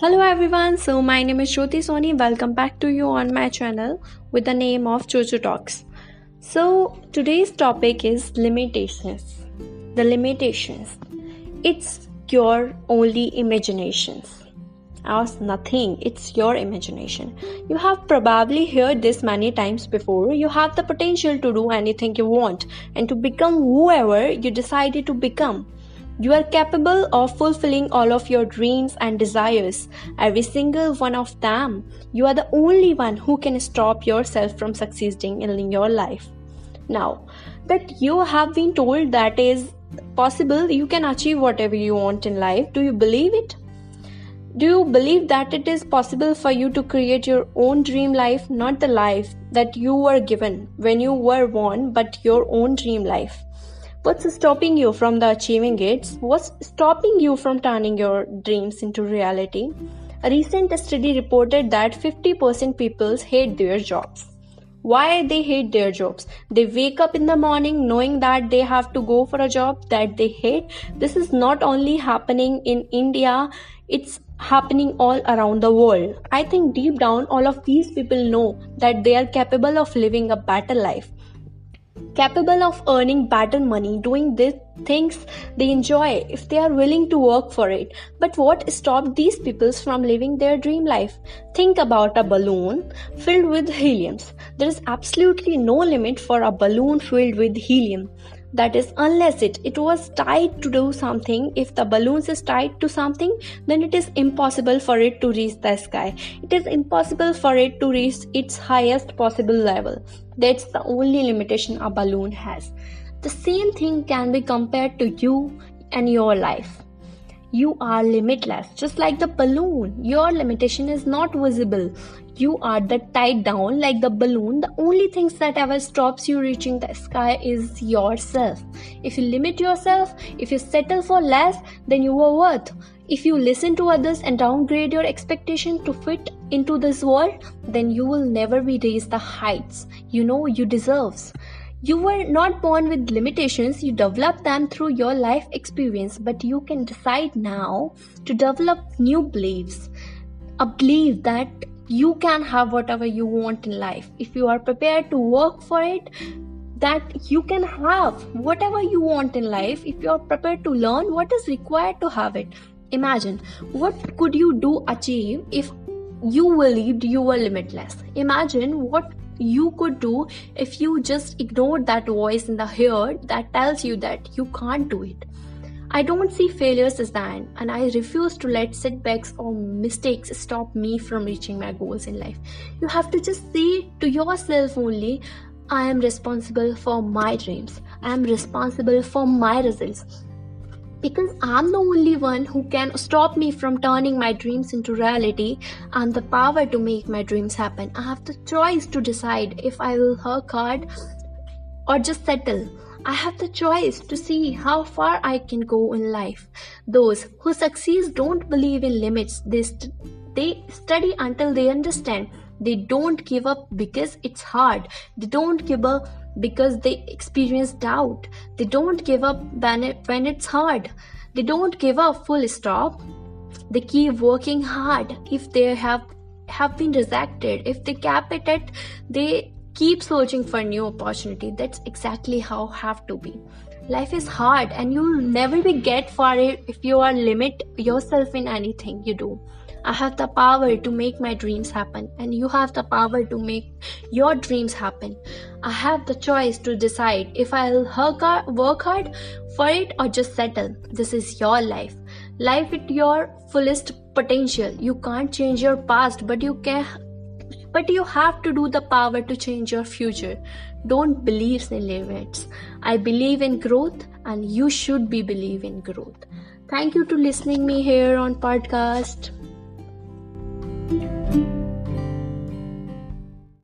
Hello everyone, so my name is Jyoti Soni. Welcome back to you on my channel with the name of Jojo Talks. So today's topic is limitations. The limitations. It's your only imaginations. As nothing, it's your imagination. You have probably heard this many times before. You have the potential to do anything you want and to become whoever you decided to become. You are capable of fulfilling all of your dreams and desires, every single one of them. You are the only one who can stop yourself from succeeding in your life. Now, that you have been told that is possible, you can achieve whatever you want in life. Do you believe it? Do you believe that it is possible for you to create your own dream life, not the life that you were given when you were born, but your own dream life? What's stopping you from the achieving it? What's stopping you from turning your dreams into reality? A recent study reported that 50% people hate their jobs. Why they hate their jobs? They wake up in the morning knowing that they have to go for a job that they hate. This is not only happening in India, it's happening all around the world. I think deep down, all of these people know that they are capable of living a better life capable of earning better money doing the things they enjoy if they are willing to work for it. But what stopped these people from living their dream life? Think about a balloon filled with helium. There is absolutely no limit for a balloon filled with helium that is unless it it was tied to do something if the balloons is tied to something then it is impossible for it to reach the sky. It is impossible for it to reach its highest possible level. That's the only limitation a balloon has. The same thing can be compared to you and your life you are limitless just like the balloon. Your limitation is not visible. You are that tied down like the balloon. The only things that ever stops you reaching the sky is yourself. If you limit yourself if you settle for less than you are worth. If you listen to others and downgrade your expectation to fit into this world then you will never be raised the heights you know you deserves you were not born with limitations, you develop them through your life experience, but you can decide now to develop new beliefs. A belief that you can have whatever you want in life. If you are prepared to work for it, that you can have whatever you want in life if you are prepared to learn what is required to have it. Imagine what could you do achieve if you believed you were limitless. Imagine what you could do if you just ignored that voice in the head that tells you that you can't do it. I don't see failures as the end, and I refuse to let setbacks or mistakes stop me from reaching my goals in life. You have to just say to yourself only, I am responsible for my dreams, I am responsible for my results because I'm the only one who can stop me from turning my dreams into reality and the power to make my dreams happen. I have the choice to decide if I will work hard or just settle. I have the choice to see how far I can go in life. Those who succeed don't believe in limits. They, st- they study until they understand. They don't give up because it's hard. They don't give up because they experience doubt. They don't give up when, it, when it's hard. They don't give up full stop. They keep working hard. If they have have been rejected, if they cap it at, they keep searching for new opportunity. That's exactly how have to be. Life is hard, and you'll never be get far if you are limit yourself in anything you do. I have the power to make my dreams happen, and you have the power to make your dreams happen. I have the choice to decide if I'll work hard for it or just settle. This is your life. Life at your fullest potential. You can't change your past, but you can. But you have to do the power to change your future. Don't believe in limits. I believe in growth, and you should be believe in growth. Thank you to listening me here on podcast. Thank you.